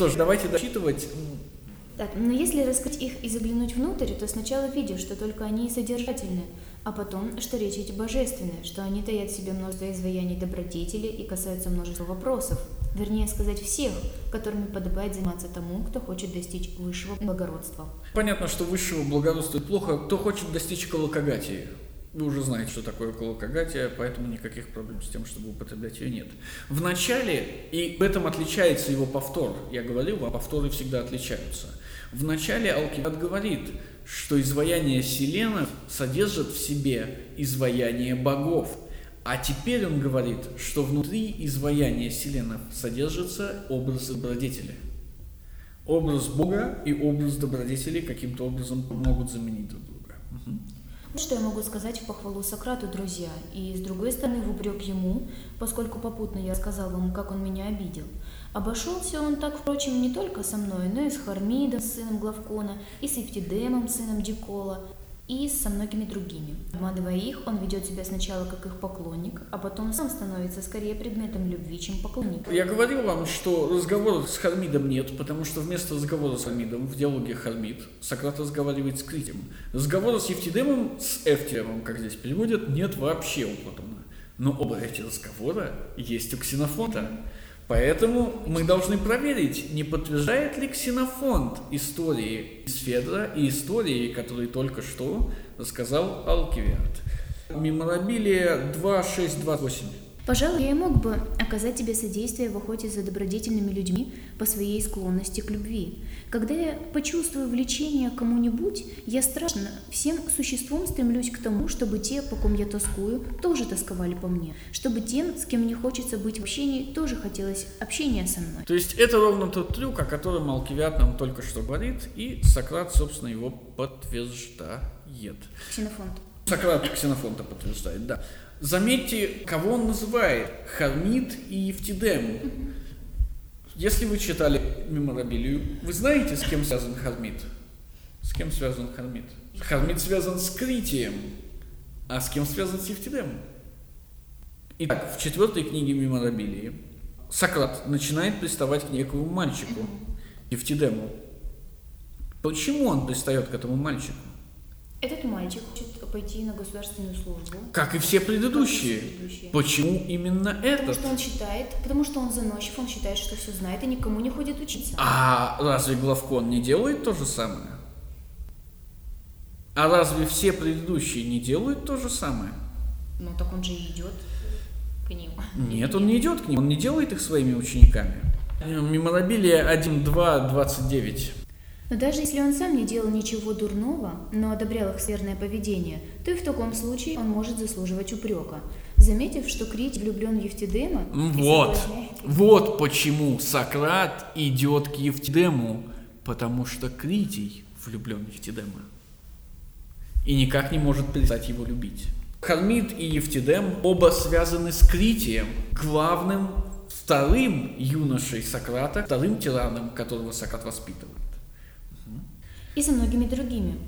Что ж, давайте дочитывать. Так, но если раскрыть их и заглянуть внутрь, то сначала видишь, что только они содержательны, а потом, что речь эти божественные, что они таят в себе множество изваяний добродетели и касаются множества вопросов, вернее сказать всех, которыми подобает заниматься тому, кто хочет достичь высшего благородства. Понятно, что высшего благородства плохо, кто хочет достичь колокогатии. Вы уже знаете, что такое колокогатия, поэтому никаких проблем с тем, чтобы употреблять ее нет. В начале, и в этом отличается его повтор, я говорил вам, повторы всегда отличаются. В начале Алкивиад говорит, что изваяние Селенов содержит в себе изваяние богов. А теперь он говорит, что внутри изваяния Селенов содержится образ добродетели. Образ Бога и образ добродетели каким-то образом могут заменить друг. Что я могу сказать в похвалу Сократу, друзья, и с другой стороны в упрек ему, поскольку попутно я сказал вам, как он меня обидел. Обошелся он так, впрочем, не только со мной, но и с Хармидом, сыном Главкона, и с Евтидемом, сыном Дикола, и со многими другими. Обманывая их, он ведет себя сначала как их поклонник, а потом сам становится скорее предметом любви, чем поклонник. Я говорил вам, что разговора с Хармидом нет, потому что вместо разговора с Хармидом в диалоге Хармид Сократ разговаривает с Критем. Разговора с Евтидемом, с Эфтиером, как здесь переводят, нет вообще у Платона. Но оба эти разговора есть у Ксенофонта. Поэтому мы должны проверить, не подтверждает ли ксенофонд истории из Федора и истории, которые только что рассказал Алкивиад. Меморабилия 2628. Пожалуй, я и мог бы оказать тебе содействие в охоте за добродетельными людьми по своей склонности к любви. Когда я почувствую влечение к кому-нибудь, я страшно всем существом стремлюсь к тому, чтобы те, по ком я тоскую, тоже тосковали по мне, чтобы тем, с кем мне хочется быть в общении, тоже хотелось общения со мной. То есть это ровно тот трюк, о котором Алкивиад нам только что говорит, и Сократ, собственно, его подтверждает. Ксенофонт. Сократ Ксенофонта подтверждает, да. Заметьте, кого он называет. Хармит и Евтидем. Если вы читали меморабилию, вы знаете, с кем связан Хармит? С кем связан Хармит? Хармит связан с Критием. А с кем связан с Евтидемом? Итак, в четвертой книге меморабилии Сократ начинает приставать к некому мальчику, Евтидему. Почему он пристает к этому мальчику? Этот мальчик хочет пойти на государственную службу. Как и все предыдущие. Как и все предыдущие. Почему именно Потому этот? что он считает, потому что он заносчив, он считает, что все знает и никому не ходит учиться. А разве Главкон не делает то же самое? А разве все предыдущие не делают то же самое? Ну так он же и идет к ним. Нет, он не идет к ним, он не делает их своими учениками. Меморабилия 1.2.29. Но даже если он сам не делал ничего дурного, но одобрял их скверное поведение, то и в таком случае он может заслуживать упрека. Заметив, что Крит влюблен в Евтидема, Вот, соблазняет вот почему Сократ идет к Евтидему, потому что Критий влюблен в Евтидема. И никак не может перестать его любить. Хармид и Евтидем оба связаны с Критием, главным вторым юношей Сократа, вторым тираном, которого Сократ воспитывает. И за многими другими.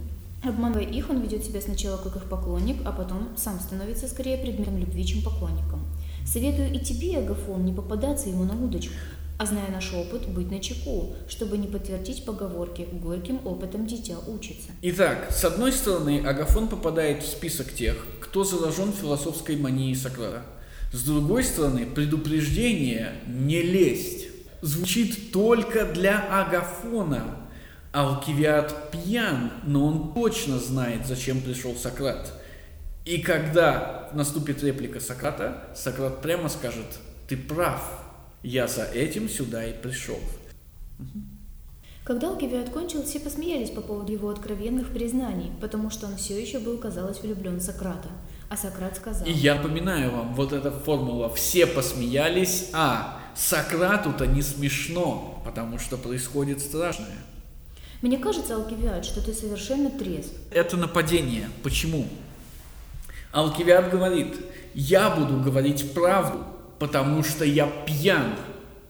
Обманывая их, он ведет себя сначала как их поклонник, а потом сам становится скорее предметом любви, чем поклонником. Советую и тебе, Агафон, не попадаться ему на удочку, а зная наш опыт, быть начеку, чтобы не подтвердить поговорки «горьким опытом дитя учится». Итак, с одной стороны, Агафон попадает в список тех, кто заражен философской манией Сократа. С другой стороны, предупреждение «не лезть» звучит только для Агафона. Алкивиад пьян, но он точно знает, зачем пришел Сократ. И когда наступит реплика Сократа, Сократ прямо скажет, ты прав, я за этим сюда и пришел. Когда Алкивиад кончил, все посмеялись по поводу его откровенных признаний, потому что он все еще был, казалось, влюблен в Сократа. А Сократ сказал... И я напоминаю вам, вот эта формула «все посмеялись», а Сократу-то не смешно, потому что происходит страшное. Мне кажется, Алкивиад, что ты совершенно трезв. Это нападение. Почему? Алкивиад говорит, я буду говорить правду, потому что я пьян.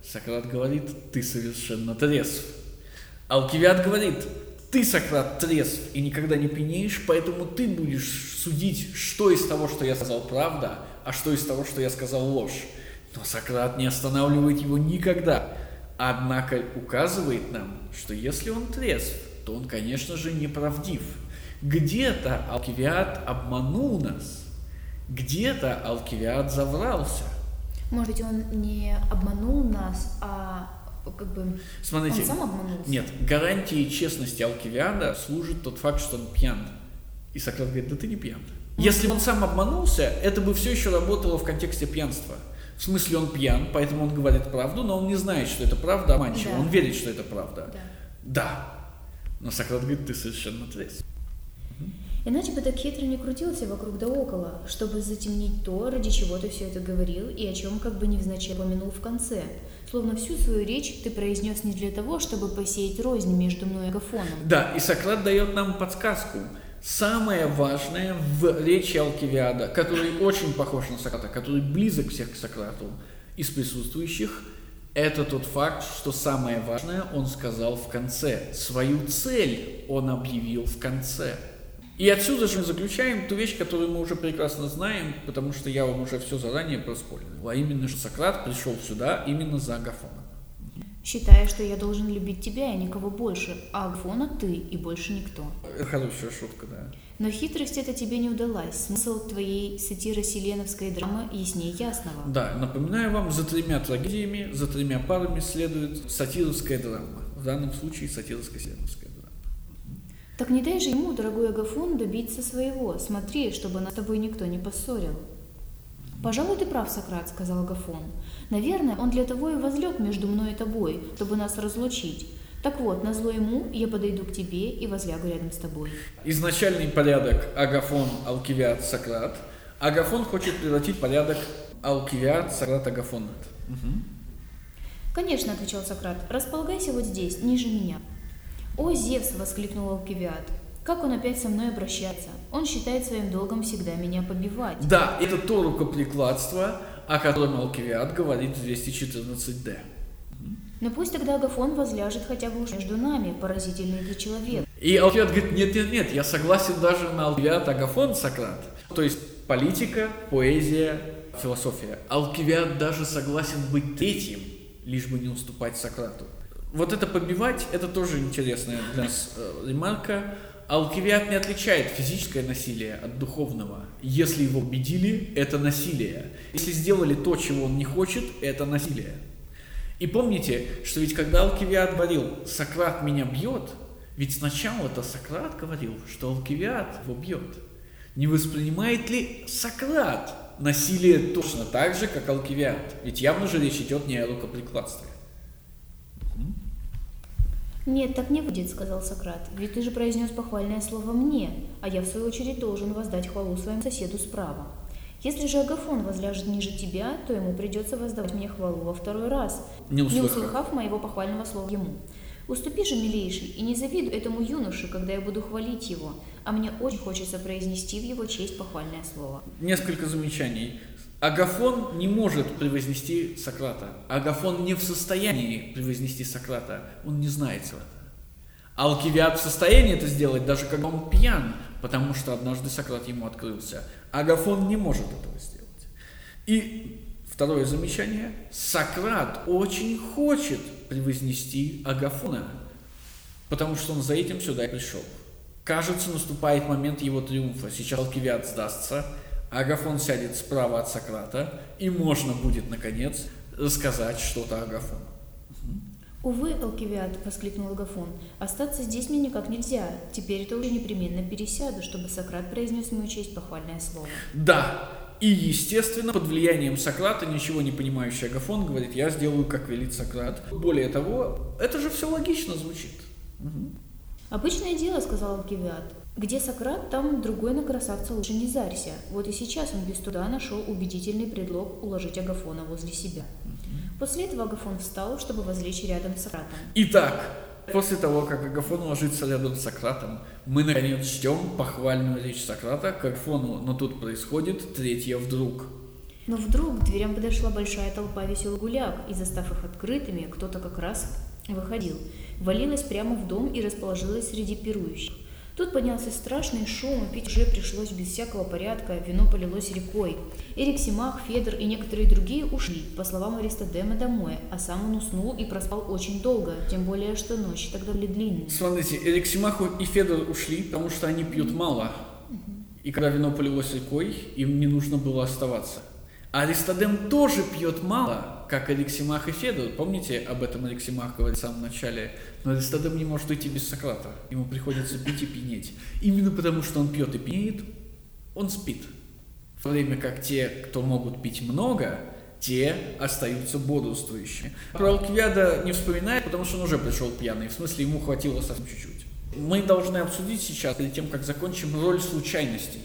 Сократ говорит, ты совершенно трезв. Алкивиад говорит, ты, Сократ, трезв и никогда не пьянеешь, поэтому ты будешь судить, что из того, что я сказал, правда, а что из того, что я сказал, ложь. Но Сократ не останавливает его никогда. Однако указывает нам, что если он трезв, то он, конечно же, неправдив. Где-то Алкивиад обманул нас, где-то Алкивиад заврался. Может быть, он не обманул нас, а как бы Смотрите, он сам обманулся? нет, гарантией честности Алкивиада служит тот факт, что он пьян. И Сократ говорит, да ты не пьян. Если бы он сам обманулся, это бы все еще работало в контексте пьянства. В смысле, он пьян, поэтому он говорит правду, но он не знает, что это правда обманчиво. Да. Он верит, что это правда. Да. Да. Но Сократ говорит, ты совершенно трезв. Иначе бы так хитро не крутился вокруг да около, чтобы затемнить то, ради чего ты все это говорил и о чем как бы невзначай упомянул в конце. Словно всю свою речь ты произнес не для того, чтобы посеять рознь между мной и Агафоном. Да, и Сократ дает нам подсказку. Самое важное в речи Алкивиада, который очень похож на Сократа, который близок всех к Сократу из присутствующих, это тот факт, что самое важное он сказал в конце. Свою цель он объявил в конце. И отсюда же мы заключаем ту вещь, которую мы уже прекрасно знаем, потому что я вам уже все заранее проспорил. А именно, что Сократ пришел сюда именно за Агафоном. Считая, что я должен любить тебя и никого больше, а Агафона ты и больше никто. Хорошая шутка, да. Но хитрость эта тебе не удалась. Смысл твоей сатиро-селеновской драмы яснее ясного. Да, напоминаю вам, за тремя трагедиями, за тремя парами следует сатировская драма. В данном случае сатировско-селеновская драма. Так не дай же ему, дорогой Агафон, добиться своего. Смотри, чтобы нас с тобой никто не поссорил. «Пожалуй, ты прав, Сократ», — сказал Агафон. «Наверное, он для того и возлег между мной и тобой, чтобы нас разлучить. Так вот, назло ему я подойду к тебе и возлягу рядом с тобой». Изначальный порядок Агафон, Алкивиад, Сократ. Агафон хочет превратить порядок Алкивиад, Сократ, Агафон. Мгм. «Конечно», — отвечал Сократ, — «располагайся вот здесь, ниже меня». «О, Зевс!» — воскликнул Алкивиад. «Как он опять со мной обращается? Он считает своим долгом всегда меня побивать». Да, это то рукоприкладство, о котором Алкивиад говорит в 214d. Но пусть тогда Агафон возляжет хотя бы уж между нами, поразительный ты человек. И Алкивиад говорит, нет, нет, нет, я согласен даже на Алкивиад, Агафон, Сократ. То есть политика, поэзия, философия. Алкивиад даже согласен быть третьим, лишь бы не уступать Сократу. Вот это побивать, это тоже интересная для нас э, ремарка. Алкивиад не отличает физическое насилие от духовного. Если его убедили, это насилие. Если сделали то, чего он не хочет, это насилие. И помните, что ведь когда Алкивиад говорил «Сократ меня бьет», ведь сначала-то Сократ говорил, что Алкивиад его бьет. Не воспринимает ли Сократ насилие точно так же, как Алкивиад? Ведь явно же речь идет не о рукоприкладстве. «Нет, так не выйдет», — сказал Сократ, — «ведь ты же произнес похвальное слово мне, а я в свою очередь должен воздать хвалу своему соседу справа. Если же Агафон возляжет ниже тебя, то ему придется воздавать мне хвалу во второй раз, Не услыхав. услыхав моего похвального слова ему. Уступи же, милейший, и не завидуй этому юноше, когда я буду хвалить его, а мне очень хочется произнести в его честь похвальное слово». Несколько замечаний. Агафон не может превознести Сократа. Агафон не в состоянии превознести Сократа. Он не знает Сократа. Алкивиад в состоянии это сделать, даже когда он пьян, потому что однажды Сократ ему открылся. Агафон не может этого сделать. И второе замечание. Сократ очень хочет превознести Агафона, потому что он за этим сюда и пришел. Кажется, наступает момент его триумфа. Сейчас Алкивиад сдастся, Агафон сядет справа от Сократа, и можно будет, наконец, рассказать что-то Агафону. «Увы, Алкивиад», — воскликнул Агафон, — «остаться здесь мне никак нельзя. Теперь это уже непременно пересяду, чтобы Сократ произнес в мою честь похвальное слово». Да, и, естественно, под влиянием Сократа, ничего не понимающий Агафон говорит, я сделаю, как велит Сократ. Более того, это же все логично звучит. «Обычное дело», — сказал Алкивиад. «Где Сократ, там другой на красавца лучше не зарься. Вот и сейчас он без труда нашел убедительный предлог уложить Агафона возле себя». После этого Агафон встал, чтобы возлечь рядом с Сократом. Итак, после того, как Агафон ложится рядом с Сократом, мы, наконец, ждем похвальную речь Сократа к Агафону, но тут происходит третье вдруг. Но вдруг к дверям подошла большая толпа веселых гуляк, и, застав их открытыми, кто-то как раз выходил. Валилась прямо в дом и расположилась среди пирующих. Тут поднялся страшный шум, пить уже пришлось без всякого порядка, вино полилось рекой. Эриксимах, Федор и некоторые другие ушли, по словам Аристодема, домой, а сам он уснул и проспал очень долго, тем более, что ночи тогда были длинные. Смотрите, Эриксимаху и Федор ушли, потому что они пьют мало. И когда вино полилось рекой, им не нужно было оставаться. Аристодем тоже пьет мало, как Алексимах и Федор. Помните, об этом Алексимах говорит в самом начале? Но Аристодем не может уйти без Сократа. Ему приходится пить и пьянеть. Именно потому, что он пьет и пьянеет, он спит. В то время как те, кто могут пить много, те остаются бодрствующими. Про Алкивиада не вспоминает, потому что он уже пришел пьяный. В смысле, ему хватило совсем чуть-чуть. Мы должны обсудить сейчас, перед тем, как закончим, роль случайностей.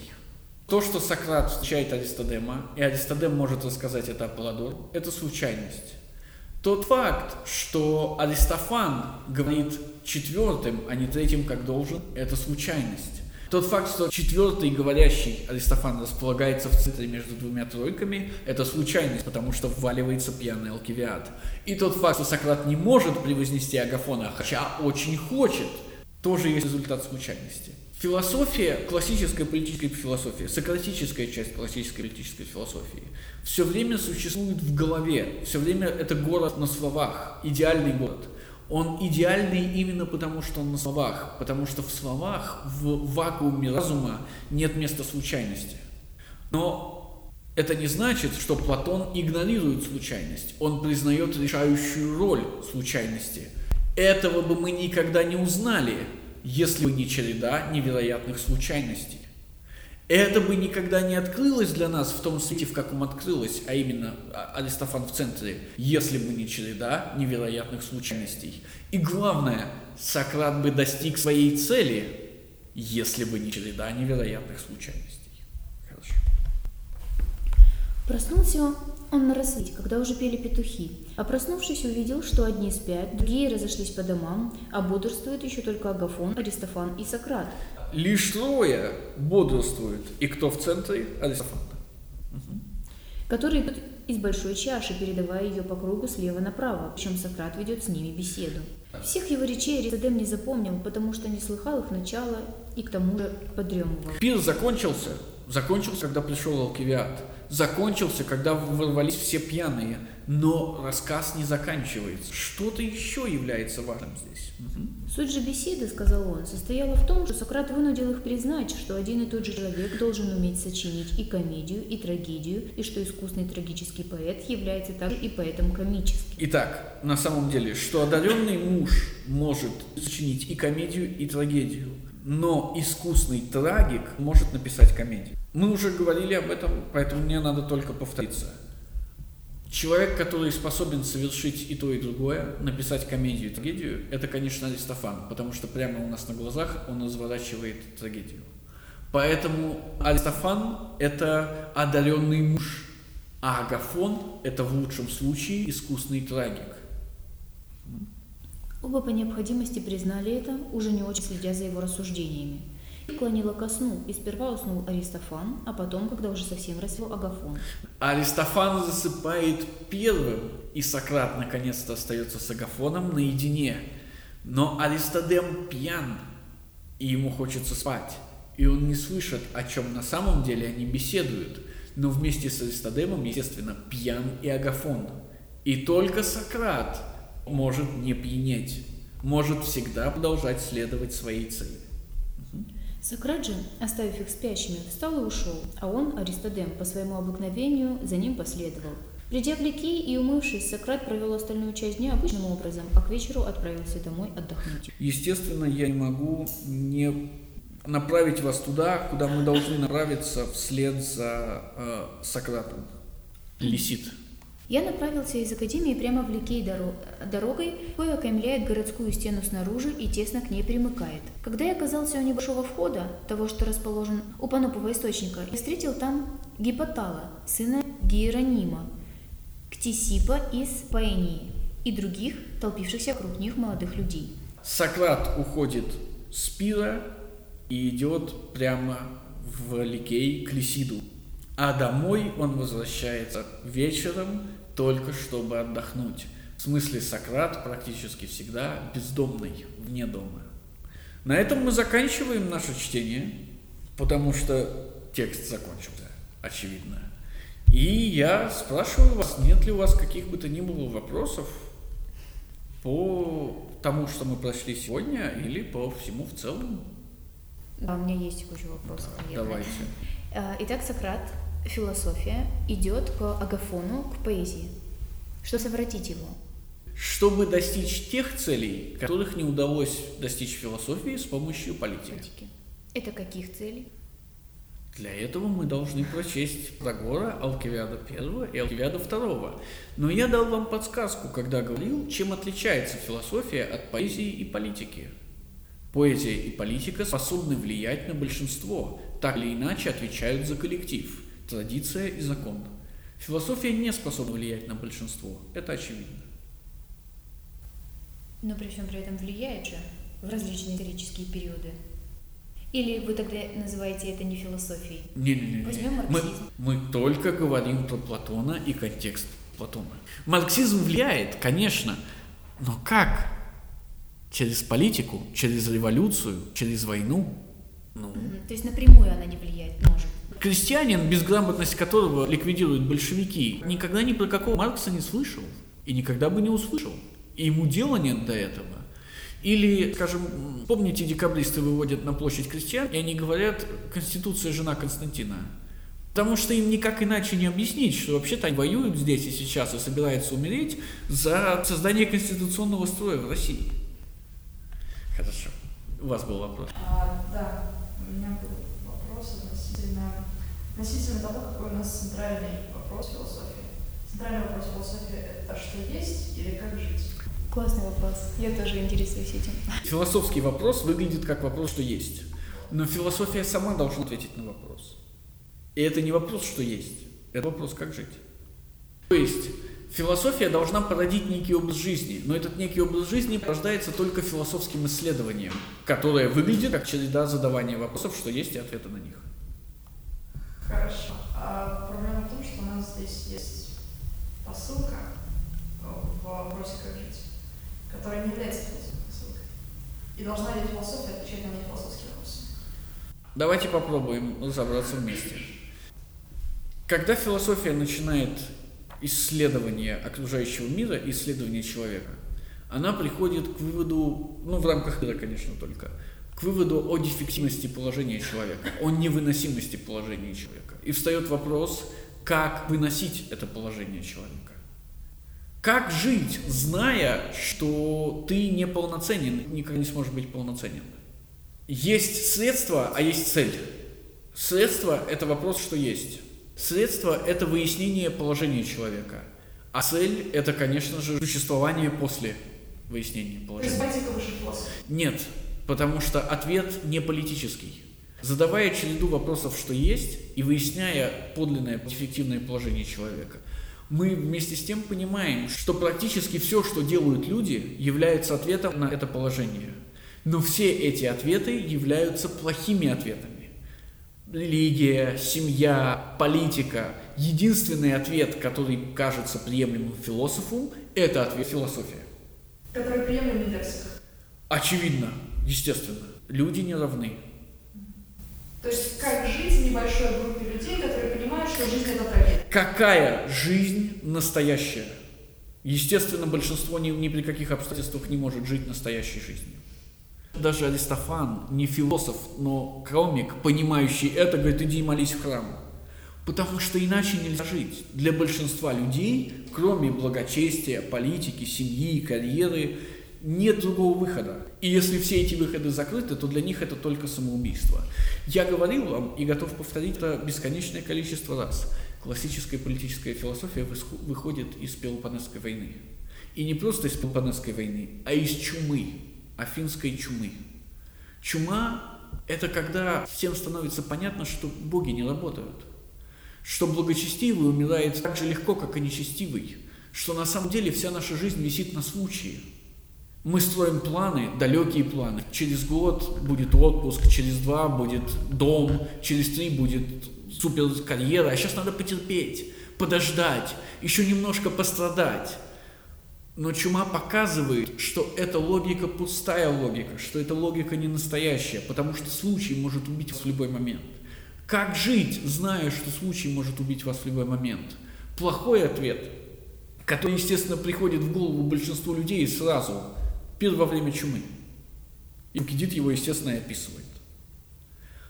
То, что Сократ встречает Аристодема, и Аристодем может рассказать это Аполлодору, это случайность. Тот факт, что Аристофан говорит четвертым, а не третьим, как должен, это случайность. Тот факт, что четвертый говорящий Аристофан располагается в центре между двумя тройками, это случайность, потому что вваливается пьяный алкивиад. И тот факт, что Сократ не может превознести Агафона, хотя очень хочет, тоже есть результат случайности. Философия, классическая политическая философия, сократическая часть классической политической философии, все время существует в голове, все время это город на словах, идеальный город. Он идеальный именно потому, что он на словах, потому что в словах, в вакууме разума нет места случайности. Но это не значит, что Платон игнорирует случайность. Он признает решающую роль случайности. Этого бы мы никогда не узнали, если бы не череда невероятных случайностей. Это бы никогда не открылось для нас в том свете, в каком открылось, а именно а, Аристофан в центре, если бы не череда невероятных случайностей. И главное, Сократ бы достиг своей цели, если бы не череда невероятных случайностей. Проснулся он на рассвете, когда уже пели петухи, а проснувшись увидел, что одни спят, другие разошлись по домам, а бодрствуют еще только Агафон, Аристофан и Сократ. Лишь трое бодрствуют, и кто в центре? Аристофан. Угу. Которые идут из большой чаши, передавая ее по кругу слева направо, причем Сократ ведет с ними беседу. Всех его речей Аристодем не запомнил, потому что не слыхал их начала и к тому же подремывал. Пир закончился, закончился, когда пришел Алкивиад закончился, когда ворвались все пьяные. Но рассказ не заканчивается. Что-то еще является важным здесь. Угу. Суть же беседы, сказал он, состояла в том, что Сократ вынудил их признать, что один и тот же человек должен уметь сочинить и комедию, и трагедию, и что искусный трагический поэт является также и поэтом комическим. Итак, на самом деле, что одаренный муж может сочинить и комедию, и трагедию, но искусный трагик может написать комедию. Мы уже говорили об этом, поэтому мне надо только повториться. Человек, который способен совершить и то, и другое, написать комедию и трагедию, это, конечно, Аристофан, потому что прямо у нас на глазах он разворачивает трагедию. Поэтому Аристофан – это одаренный муж, а Агафон – это в лучшем случае искусный трагик. Оба по необходимости признали это, уже не очень следя за его рассуждениями клонила ко сну, и сперва уснул Аристофан, а потом, когда уже совсем рассвел Агафон. Аристофан засыпает первым, и Сократ наконец-то остается с Агафоном наедине. Но Аристодем пьян, и ему хочется спать. И он не слышит, о чем на самом деле они беседуют. Но вместе с Аристодемом, естественно, пьян и Агафон. И только Сократ может не пьянеть, может всегда продолжать следовать своей цели. Сократ же, оставив их спящими, встал и ушел, а он, Аристодем, по своему обыкновению за ним последовал. Придя в Ликей и умывшись, Сократ провел остальную часть дня обычным образом, а к вечеру отправился домой отдохнуть. Естественно, я не могу не направить вас туда, куда мы должны направиться вслед за э, Сократом. Лисит. Я направился из академии прямо в Ликей дорог... дорогой, кое окаймляет городскую стену снаружи и тесно к ней примыкает. Когда я оказался у небольшого входа, того, что расположен у Панопова источника, я встретил там Гипотала, сына Гиеронима, Ктисипа из Паэнии и других, толпившихся вокруг них молодых людей. Сократ уходит с пира и идет прямо в Ликей к Лисиду. А домой он возвращается вечером только чтобы отдохнуть. В смысле Сократ практически всегда бездомный, вне дома. На этом мы заканчиваем наше чтение, потому что текст закончился, очевидно. И я спрашиваю вас, нет ли у вас каких бы то ни было вопросов по тому, что мы прошли сегодня, или по всему в целом? Да, у меня есть куча вопросов. Да, давайте. Э, итак, Сократ, философия, идет по агафону, к поэзии. Что совратить его? Чтобы достичь тех целей, которых не удалось достичь философии с помощью политики. политики. Это каких целей? Для этого мы должны прочесть Прогора, Алкивиада I и Алкивиада II. Но я дал вам подсказку, когда говорил, чем отличается философия от поэзии и политики. Поэзия и политика способны влиять на большинство, так или иначе отвечают за коллектив, традиция и закон. Философия не способна влиять на большинство, это очевидно. Но при всем при этом влияет же в различные исторические периоды. Или вы тогда называете это не философией? Не-не-не. Возьмем марксизм. Мы, мы только говорим про Платона и контекст Платона. Марксизм влияет, конечно, но как? Через политику, через революцию, через войну? Ну. То есть напрямую она не влияет, может. Крестьянин, безграмотность которого ликвидируют большевики, никогда ни про какого Маркса не слышал и никогда бы не услышал. И ему дела нет до этого. Или, скажем, помните, декабристы выводят на площадь крестьян, и они говорят «Конституция – жена Константина». Потому что им никак иначе не объяснить, что вообще-то они воюют здесь и сейчас и собираются умереть за создание конституционного строя в России. Хорошо. У вас был вопрос. А, да, у меня был относительно того, какой у нас центральный вопрос философии. Центральный вопрос философии – это что есть или как жить? Классный вопрос. Я тоже интересуюсь этим. Философский вопрос выглядит как вопрос, что есть. Но философия сама должна ответить на вопрос. И это не вопрос, что есть. Это вопрос, как жить. То есть, философия должна породить некий образ жизни, но этот некий образ жизни рождается только философским исследованием, которое выглядит как череда задавания вопросов, что есть и ответы на них. Хорошо. А проблема в том, что у нас здесь есть посылка в вопросе «Как жить?» которая не является философской ссылкой. И должна ли философия отвечать на нефилософские вопросы? Давайте попробуем разобраться вместе. Когда философия начинает исследование окружающего мира, исследование человека, она приходит к выводу, ну в рамках мира, конечно, только, к выводу о дефективности положения человека, о невыносимости положения человека. И встает вопрос, как выносить это положение человека. Как жить, зная, что ты неполноценен, никогда не сможешь быть полноценен? Есть средства, а есть цель. Средство – это вопрос, что есть. Средство – это выяснение положения человека. А цель – это, конечно же, существование после выяснения положения. То есть выше? Нет, потому что ответ не политический. Задавая череду вопросов, что есть, и выясняя подлинное эффективное положение человека, мы вместе с тем понимаем, что практически все, что делают люди, является ответом на это положение. Но все эти ответы являются плохими ответами. Религия, семья, политика. Единственный ответ, который кажется приемлемым философу, это ответ философия. Который приемлем для всех. Очевидно, естественно. Люди не равны. То есть как жить в небольшой группе людей, которые понимают, что жизнь это проверка? Какая жизнь настоящая? Естественно, большинство ни, ни при каких обстоятельствах не может жить настоящей жизнью. Даже Аристофан, не философ, но комик, понимающий это, говорит, иди молись в храм. Потому что иначе нельзя жить. Для большинства людей, кроме благочестия, политики, семьи, карьеры, нет другого выхода. И если все эти выходы закрыты, то для них это только самоубийство. Я говорил вам и готов повторить это бесконечное количество раз. Классическая политическая философия выходит из Пелопонесской войны. И не просто из Пелопонесской войны, а из чумы, афинской чумы. Чума – это когда всем становится понятно, что боги не работают, что благочестивый умирает так же легко, как и нечестивый, что на самом деле вся наша жизнь висит на случае – мы строим планы, далекие планы. Через год будет отпуск, через два будет дом, через три будет супер карьера. А сейчас надо потерпеть, подождать, еще немножко пострадать. Но чума показывает, что эта логика пустая логика, что эта логика не настоящая, потому что случай может убить вас в любой момент. Как жить, зная, что случай может убить вас в любой момент? Плохой ответ, который, естественно, приходит в голову большинству людей сразу, первое время чумы. И Фукидид его, естественно, и описывает.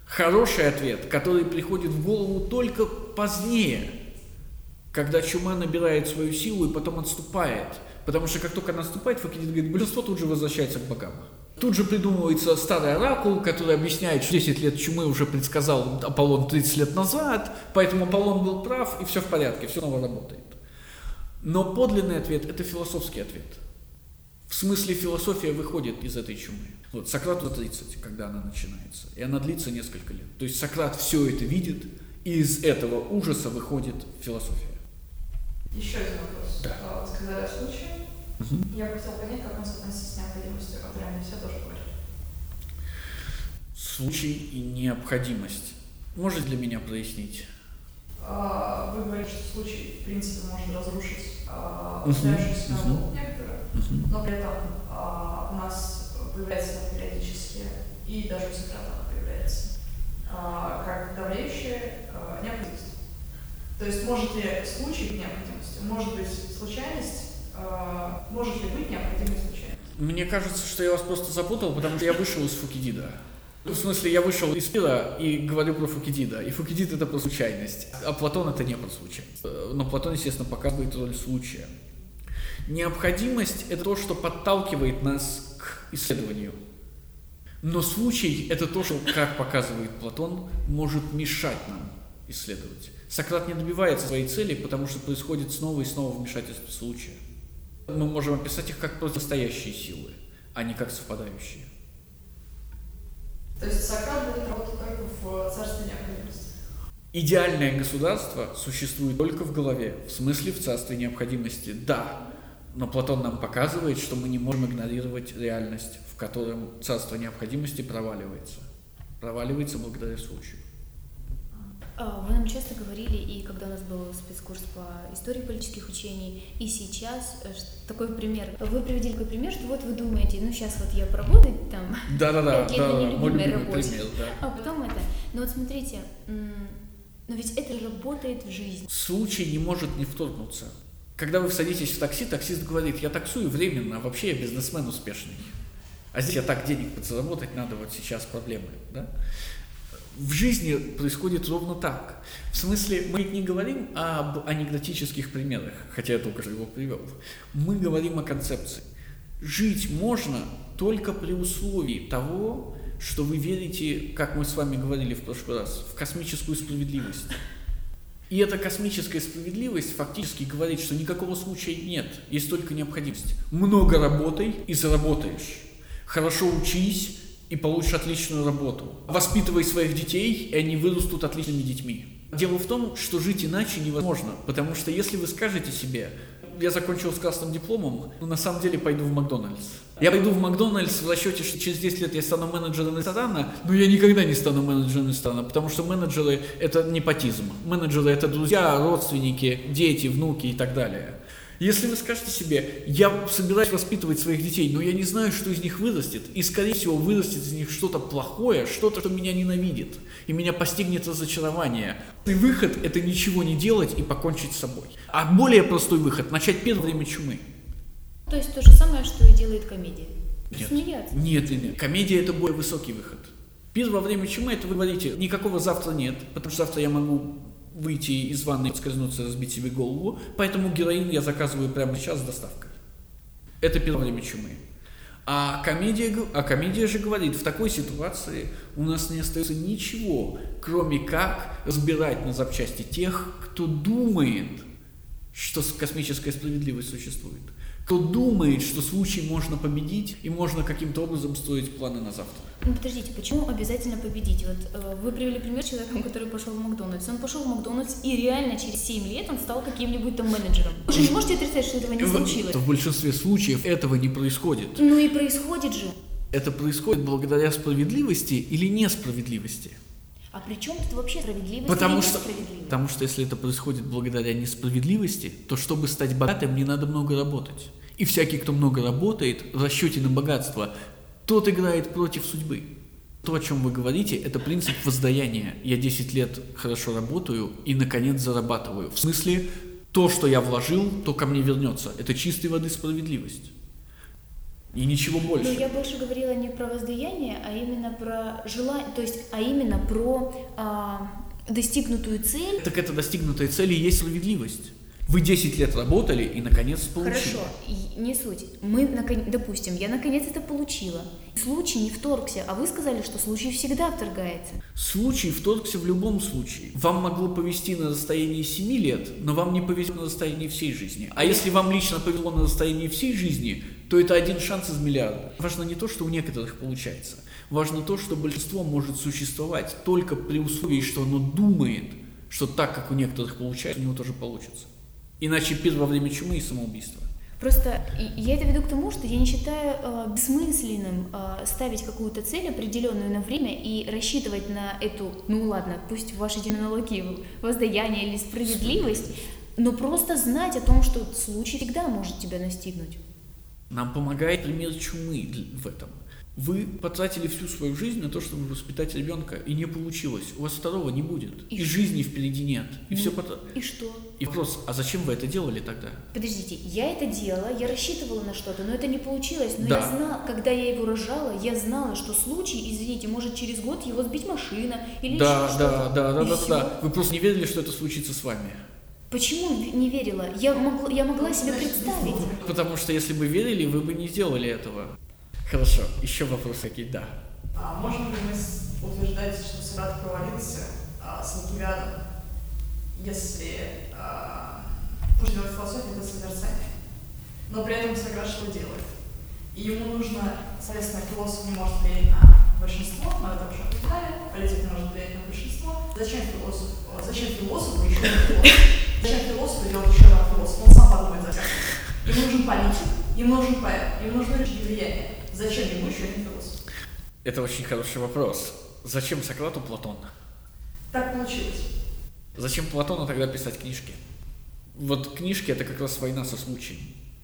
Хороший ответ, который приходит в голову только позднее, когда чума набирает свою силу и потом отступает – Потому что как только наступает Факидид, говорит, большинство тут же возвращается к богам. Тут же придумывается старый оракул, который объясняет, что 10 лет чумы уже предсказал Аполлон 30 лет назад, поэтому Аполлон был прав, и все в порядке, все снова работает. Но подлинный ответ – это философский ответ. В смысле философия выходит из этой чумы. Вот Сократу 30, когда она начинается, и она длится несколько лет. То есть Сократ все это видит, и из этого ужаса выходит философия. Еще один вопрос. Да. А, вы сказали о случае. Угу. Я бы хотел понять, как он соотносится с необходимостью, о которой они все тоже говорили. Случай и необходимость. Можете для меня прояснить? А, вы говорите, что случай, в принципе, может разрушить устоявшуюся uh-huh. науку некоторую, но при этом а, у нас появляется периодически, и даже у Сократа появляется, а, как давлеющая а, необходимость. То есть может ли случай быть необходимостью, может быть случайность, э, может ли быть необходимость случайность? Мне кажется, что я вас просто запутал, потому что я вышел из Фукидида. В смысле, я вышел из пира и говорю про Фукидида. И Фукидид это про случайность, а Платон это не про случайность. Но Платон, естественно, показывает роль случая. Необходимость – это то, что подталкивает нас к исследованию. Но случай – это то, что, как показывает Платон, может мешать нам исследовать. Сократ не добивается своей цели, потому что происходит снова и снова вмешательство случая. Мы можем описать их как противостоящие силы, а не как совпадающие. То есть Сократ будет работать только в царстве необходимости? Идеальное государство существует только в голове, в смысле в царстве необходимости. Да, но Платон нам показывает, что мы не можем игнорировать реальность, в котором царство необходимости проваливается. Проваливается благодаря случаю. А, вы нам часто говорили, и когда у нас был спецкурс по истории политических учений, и сейчас э, такой пример. Вы приводили такой пример, что вот вы думаете, ну сейчас вот я поработаю там, да-да-да, да, да, мой любимый пример, да. а потом это. Но вот смотрите, но ведь это работает в жизни. Случай не может не вторгнуться. Когда вы садитесь в такси, таксист говорит, я таксую временно, а вообще я бизнесмен успешный. А здесь я так денег подзаработать надо, вот сейчас проблемы. Да? в жизни происходит ровно так. В смысле, мы не говорим об анекдотических примерах, хотя я только что его привел. Мы говорим о концепции. Жить можно только при условии того, что вы верите, как мы с вами говорили в прошлый раз, в космическую справедливость. И эта космическая справедливость фактически говорит, что никакого случая нет, есть только необходимость. Много работай и заработаешь. Хорошо учись и получишь отличную работу. Воспитывай своих детей, и они вырастут отличными детьми. Дело в том, что жить иначе невозможно, потому что если вы скажете себе, я закончил с красным дипломом, но на самом деле пойду в Макдональдс. Я пойду в Макдональдс в расчете, что через 10 лет я стану менеджером ресторана, но я никогда не стану менеджером ресторана, потому что менеджеры – это непотизм. Менеджеры – это друзья, родственники, дети, внуки и так далее. Если вы скажете себе, я собираюсь воспитывать своих детей, но я не знаю, что из них вырастет, и, скорее всего, вырастет из них что-то плохое, что-то, что меня ненавидит, и меня постигнет разочарование. И выход – это ничего не делать и покончить с собой. А более простой выход – начать первое время чумы. То есть то же самое, что и делает комедия? Нет. Смеяться? Нет, нет. Комедия – это более высокий выход. Пир во время чумы – это вы говорите, никакого завтра нет, потому что завтра я могу выйти из ванны, скользнуться, разбить себе голову, поэтому героин я заказываю прямо сейчас с доставкой. Это первое время чумы. А комедия, а комедия же говорит, в такой ситуации у нас не остается ничего, кроме как разбирать на запчасти тех, кто думает, что космическая справедливость существует кто думает, что случай можно победить и можно каким-то образом строить планы на завтра. Ну подождите, почему обязательно победить? Вот э, вы привели пример человека, который пошел в Макдональдс. Он пошел в Макдональдс и реально через 7 лет он стал каким-нибудь там менеджером. Вы же не можете отрицать, что этого не случилось? В большинстве случаев этого не происходит. Ну и происходит же. Это происходит благодаря справедливости или несправедливости? А при чем тут вообще справедливость потому что, потому что если это происходит благодаря несправедливости, то чтобы стать богатым, не надо много работать. И всякий, кто много работает в расчете на богатство, тот играет против судьбы. То, о чем вы говорите, это принцип воздаяния. Я 10 лет хорошо работаю и, наконец, зарабатываю. В смысле, то, что я вложил, то ко мне вернется. Это чистой воды справедливость. И ничего больше. Но я больше говорила не про воздаяние, а именно про желание, то есть, а именно про а, достигнутую цель. Так это достигнутая цель и есть справедливость. Вы 10 лет работали и наконец получили. Хорошо, не суть. Мы, допустим, я наконец это получила. Случай не вторгся, а вы сказали, что случай всегда вторгается. Случай вторгся в любом случае. Вам могло повезти на расстоянии 7 лет, но вам не повезло на расстоянии всей жизни. А если вам лично повезло на расстоянии всей жизни, то это один шанс из миллиарда. Важно не то, что у некоторых получается. Важно то, что большинство может существовать только при условии, что оно думает, что так, как у некоторых получается, у него тоже получится. Иначе пир во время чумы и самоубийство. Просто я это веду к тому, что я не считаю э, бессмысленным э, ставить какую-то цель определенную на время и рассчитывать на эту, ну ладно, пусть в вашей терминологии воздаяние или справедливость, но просто знать о том, что случай всегда может тебя настигнуть. Нам помогает пример чумы в этом. Вы потратили всю свою жизнь на то, чтобы воспитать ребенка, и не получилось. У вас второго не будет. И, и жизни впереди нет. И ну, все потом. И что? И вопрос, а зачем вы это делали тогда? Подождите, я это делала, я рассчитывала на что-то, но это не получилось. Но да. я знала, когда я его рожала, я знала, что случай, извините, может через год его сбить машина или да, еще да, что-то. Да, да, да, да, да. Вы просто не верили, что это случится с вами. Почему не верила? Я могла, я могла себе представить. Потому что если бы верили, вы бы не сделали этого. Хорошо, еще вопрос какие, да. А можем ли мы утверждать, что Сократ провалился а, с Алкивиадом, если а, пожелать философия это созерцание? Но при этом Сократ что делает? И ему нужно, соответственно, философ не может влиять на большинство, мы это уже обсуждали, политик не может влиять на большинство. Зачем философ, зачем философу еще не философ? Зачем философу делать еще раз философ? Он сам подумает за себя. Им нужен политик, им нужен поэт, им нужны рычаги влияния. Зачем ему еще один философ? Это очень хороший вопрос. Зачем Сократу Платон? Так получилось. Зачем Платону тогда писать книжки? Вот книжки это как раз война со случаем.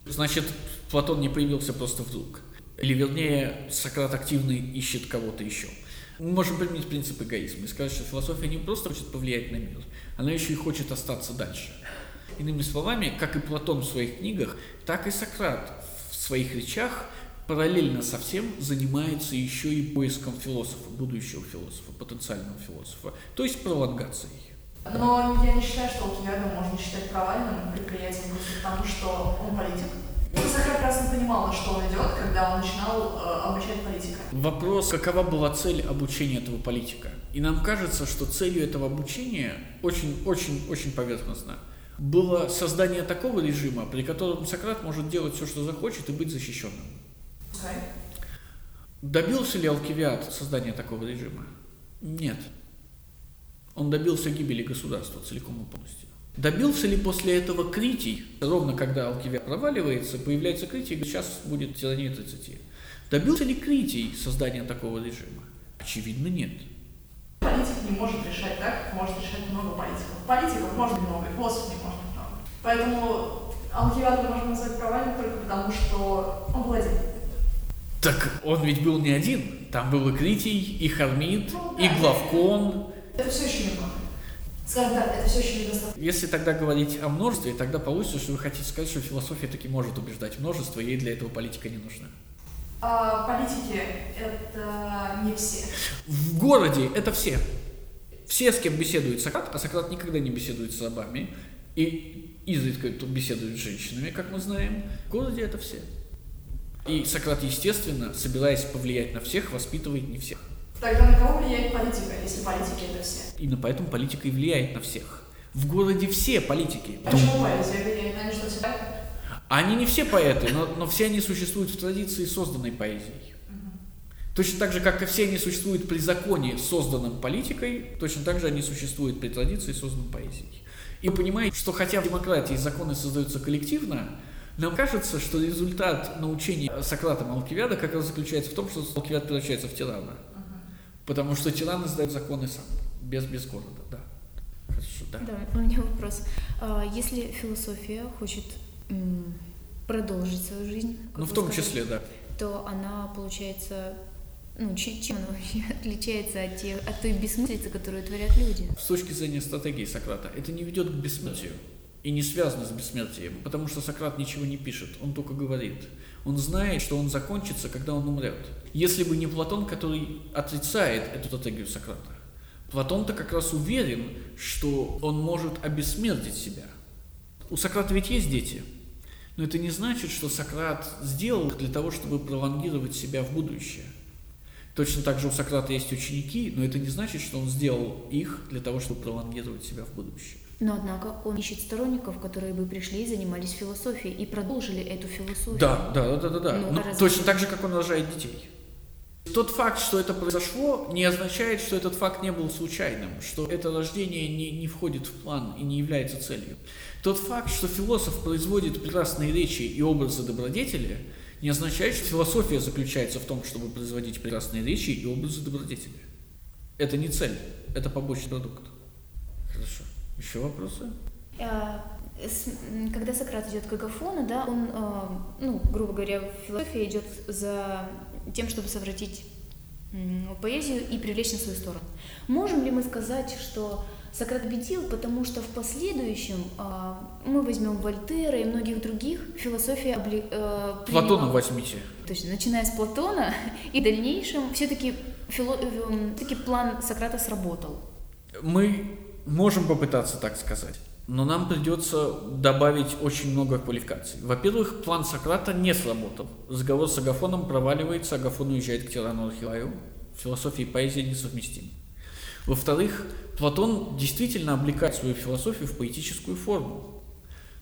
Значит, Платон не появился просто вдруг. Или вернее, Сократ активно ищет кого-то еще. Мы можем применить принцип эгоизма и сказать, что философия не просто хочет повлиять на мир, она еще и хочет остаться дальше. Иными словами, как и Платон в своих книгах, так и Сократ в своих речах параллельно со всем занимается еще и поиском философа, будущего философа, потенциального философа, то есть пролонгацией. Но я не считаю, что Алкивиада можно считать провальным предприятием потому, что он политик. Сократ прекрасно понимал, на что он идет, когда он начинал э, обучать политика. Вопрос, какова была цель обучения этого политика? И нам кажется, что целью этого обучения очень-очень-очень поверхностно было создание такого режима, при котором Сократ может делать все, что захочет, и быть защищенным. Добился ли Алкивиад создания такого режима? Нет. Он добился гибели государства целиком и полностью. Добился ли после этого Критий? Ровно когда Алкивиад проваливается, появляется Критий, и сейчас будет тирания 30. Добился ли Критий создания такого режима? Очевидно, нет. Политик не может решать так, как может решать много политиков. Политиков может много, философов не может много. Поэтому Алкивиада можно назвать провальным только потому, что он был один. Так он ведь был не один. Там был и Критий, и Хармит, ну, да, и Главкон. Это все еще немного. Скажем так, это все еще недостаточно. Если тогда говорить о множестве, тогда получится, что вы хотите сказать, что философия таки может убеждать множество, и ей для этого политика не нужна. А, политики – это не все. В городе это все. Все, с кем беседует Сократ, а Сократ никогда не беседует с рабами, и изредка беседует с женщинами, как мы знаем. В городе это все. И Сократ, естественно, собираясь повлиять на всех, воспитывает не всех. Тогда на кого влияет политика, если политики это все? Именно поэтому политика и влияет на всех. В городе все политики. Почему поэзия влияет? Они что, все поэты? Они не все поэты, но, но все они существуют в традиции, созданной поэзией. Точно так же, как и все они существуют при законе, созданном политикой, точно так же они существуют при традиции, созданной поэзией. И понимаете, что хотя в демократии законы создаются коллективно, нам кажется, что результат научения Сократом Алкивиада как раз заключается в том, что Алкивиад превращается в тирана. Потому что тиран издает законы сам, без, без города, да. Хорошо, да. Да, у меня вопрос. А, если философия хочет продолжить свою жизнь, Ну, в том сказали, числе, да. то она получается, ну, чем, она вообще отличается от, тех, от той бессмыслицы, которую творят люди? С точки зрения стратегии Сократа, это не ведет к бессмертию и не связано с бессмертием, потому что Сократ ничего не пишет, он только говорит. Он знает, что он закончится, когда он умрет. Если бы не Платон, который отрицает эту стратегию Сократа, Платон-то как раз уверен, что он может обессмертить себя. У Сократа ведь есть дети, но это не значит, что Сократ сделал их для того, чтобы пролонгировать себя в будущее. Точно так же у Сократа есть ученики, но это не значит, что он сделал их для того, чтобы пролонгировать себя в будущее. Но, однако, он ищет сторонников, которые бы пришли и занимались философией, и продолжили эту философию. Да, да, да, да, да. Ну, разве- точно так же, как он рожает детей. Тот факт, что это произошло, не означает, что этот факт не был случайным, что это рождение не, не входит в план и не является целью. Тот факт, что философ производит прекрасные речи и образы добродетели, не означает, что философия заключается в том, чтобы производить прекрасные речи и образы добродетели. Это не цель, это побочный продукт. Хорошо. Еще вопросы? М, Когда Сократ идет к Агафону, да, он, а, ну, грубо говоря, философия идет за тем, чтобы совратить поэзию и привлечь на свою сторону. Можем ли мы сказать, что Сократ победил, потому что в последующем а, мы возьмем Вольтера и многих других, философия обли- э, Платона возьмите. Точно, начиная с Платона и в дальнейшем все-таки все-таки план Сократа сработал. Мы можем попытаться так сказать, но нам придется добавить очень много квалификаций. Во-первых, план Сократа не сработал. Разговор с Агафоном проваливается, Агафон уезжает к тирану Архилаю. Философия и поэзия несовместимы. Во-вторых, Платон действительно облекает свою философию в поэтическую форму.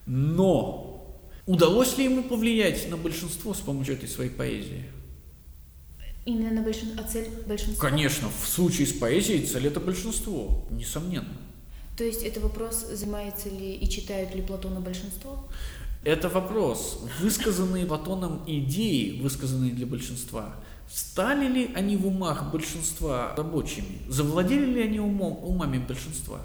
Но удалось ли ему повлиять на большинство с помощью этой своей поэзии? Именно на большин... а цель большинства? Конечно, в случае с поэзией цель это большинство, несомненно. То есть это вопрос, занимается ли и читают ли Платона большинство? Это вопрос. Высказанные Платоном идеи, высказанные для большинства, стали ли они в умах большинства рабочими? Завладели ли они умом, умами большинства?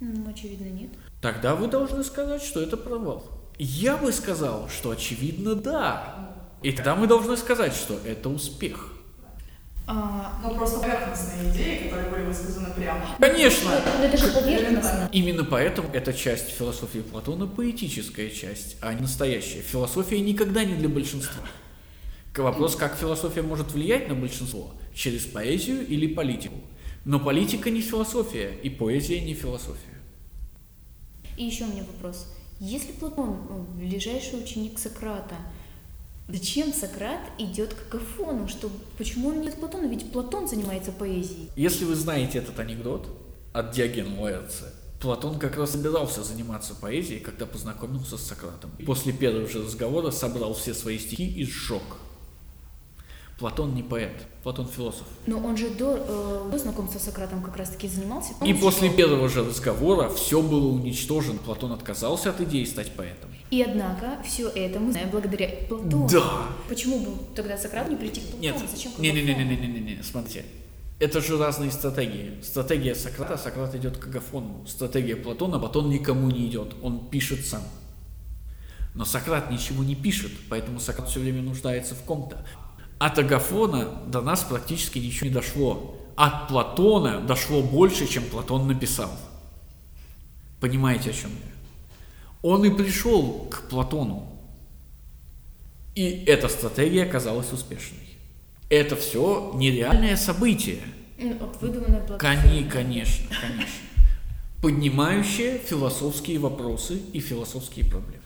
Ну, очевидно, нет. Тогда вы должны сказать, что это провал. Я бы сказал, что очевидно да. И тогда мы должны сказать, что это успех. А, Ну, просто поверхностные идеи, которые были высказаны прямо. Конечно! ну, это же поверхностно. Именно поэтому эта часть философии Платона поэтическая часть, а не настоящая. Философия никогда не для большинства. К- Вопрос, как философия может влиять на большинство? Через поэзию или политику? Но политика не философия, и поэзия не философия. И еще у меня вопрос. Если Платон ну, ближайший ученик Сократа, зачем Сократ идет к Агафону? Что, почему он не к Платону? Ведь Платон занимается поэзией. Если вы знаете этот анекдот от Диогена Лаэрция, Платон как раз собирался заниматься поэзией, когда познакомился с Сократом. После первого же разговора собрал все свои стихи и сжег. Платон не поэт, Платон философ. Но он же до, э, до знакомства с Сократом как раз-таки занимался. И после сжег. первого же разговора все было уничтожено. Платон отказался от идеи стать поэтом. И однако все это мы знаем благодаря Платону. Да. Почему бы тогда Сократ не прийти к Платону? Нет, Зачем к не, не, не, не, не, не, не, не, смотрите. Это же разные стратегии. Стратегия Сократа, Сократ идет к Агафону. Стратегия Платона, Платон никому не идет, он пишет сам. Но Сократ ничего не пишет, поэтому Сократ все время нуждается в ком-то. От Агафона до нас практически ничего не дошло. От Платона дошло больше, чем Платон написал. Понимаете, о чем я? Он и пришел к Платону. И эта стратегия оказалась успешной. Это все нереальное событие. Выдуманная. Кони, конечно, конечно. Поднимающее философские вопросы и философские проблемы.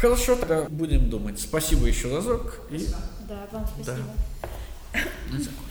Хорошо, тогда будем думать. Спасибо еще разок. И Да, вам спасибо. закончим.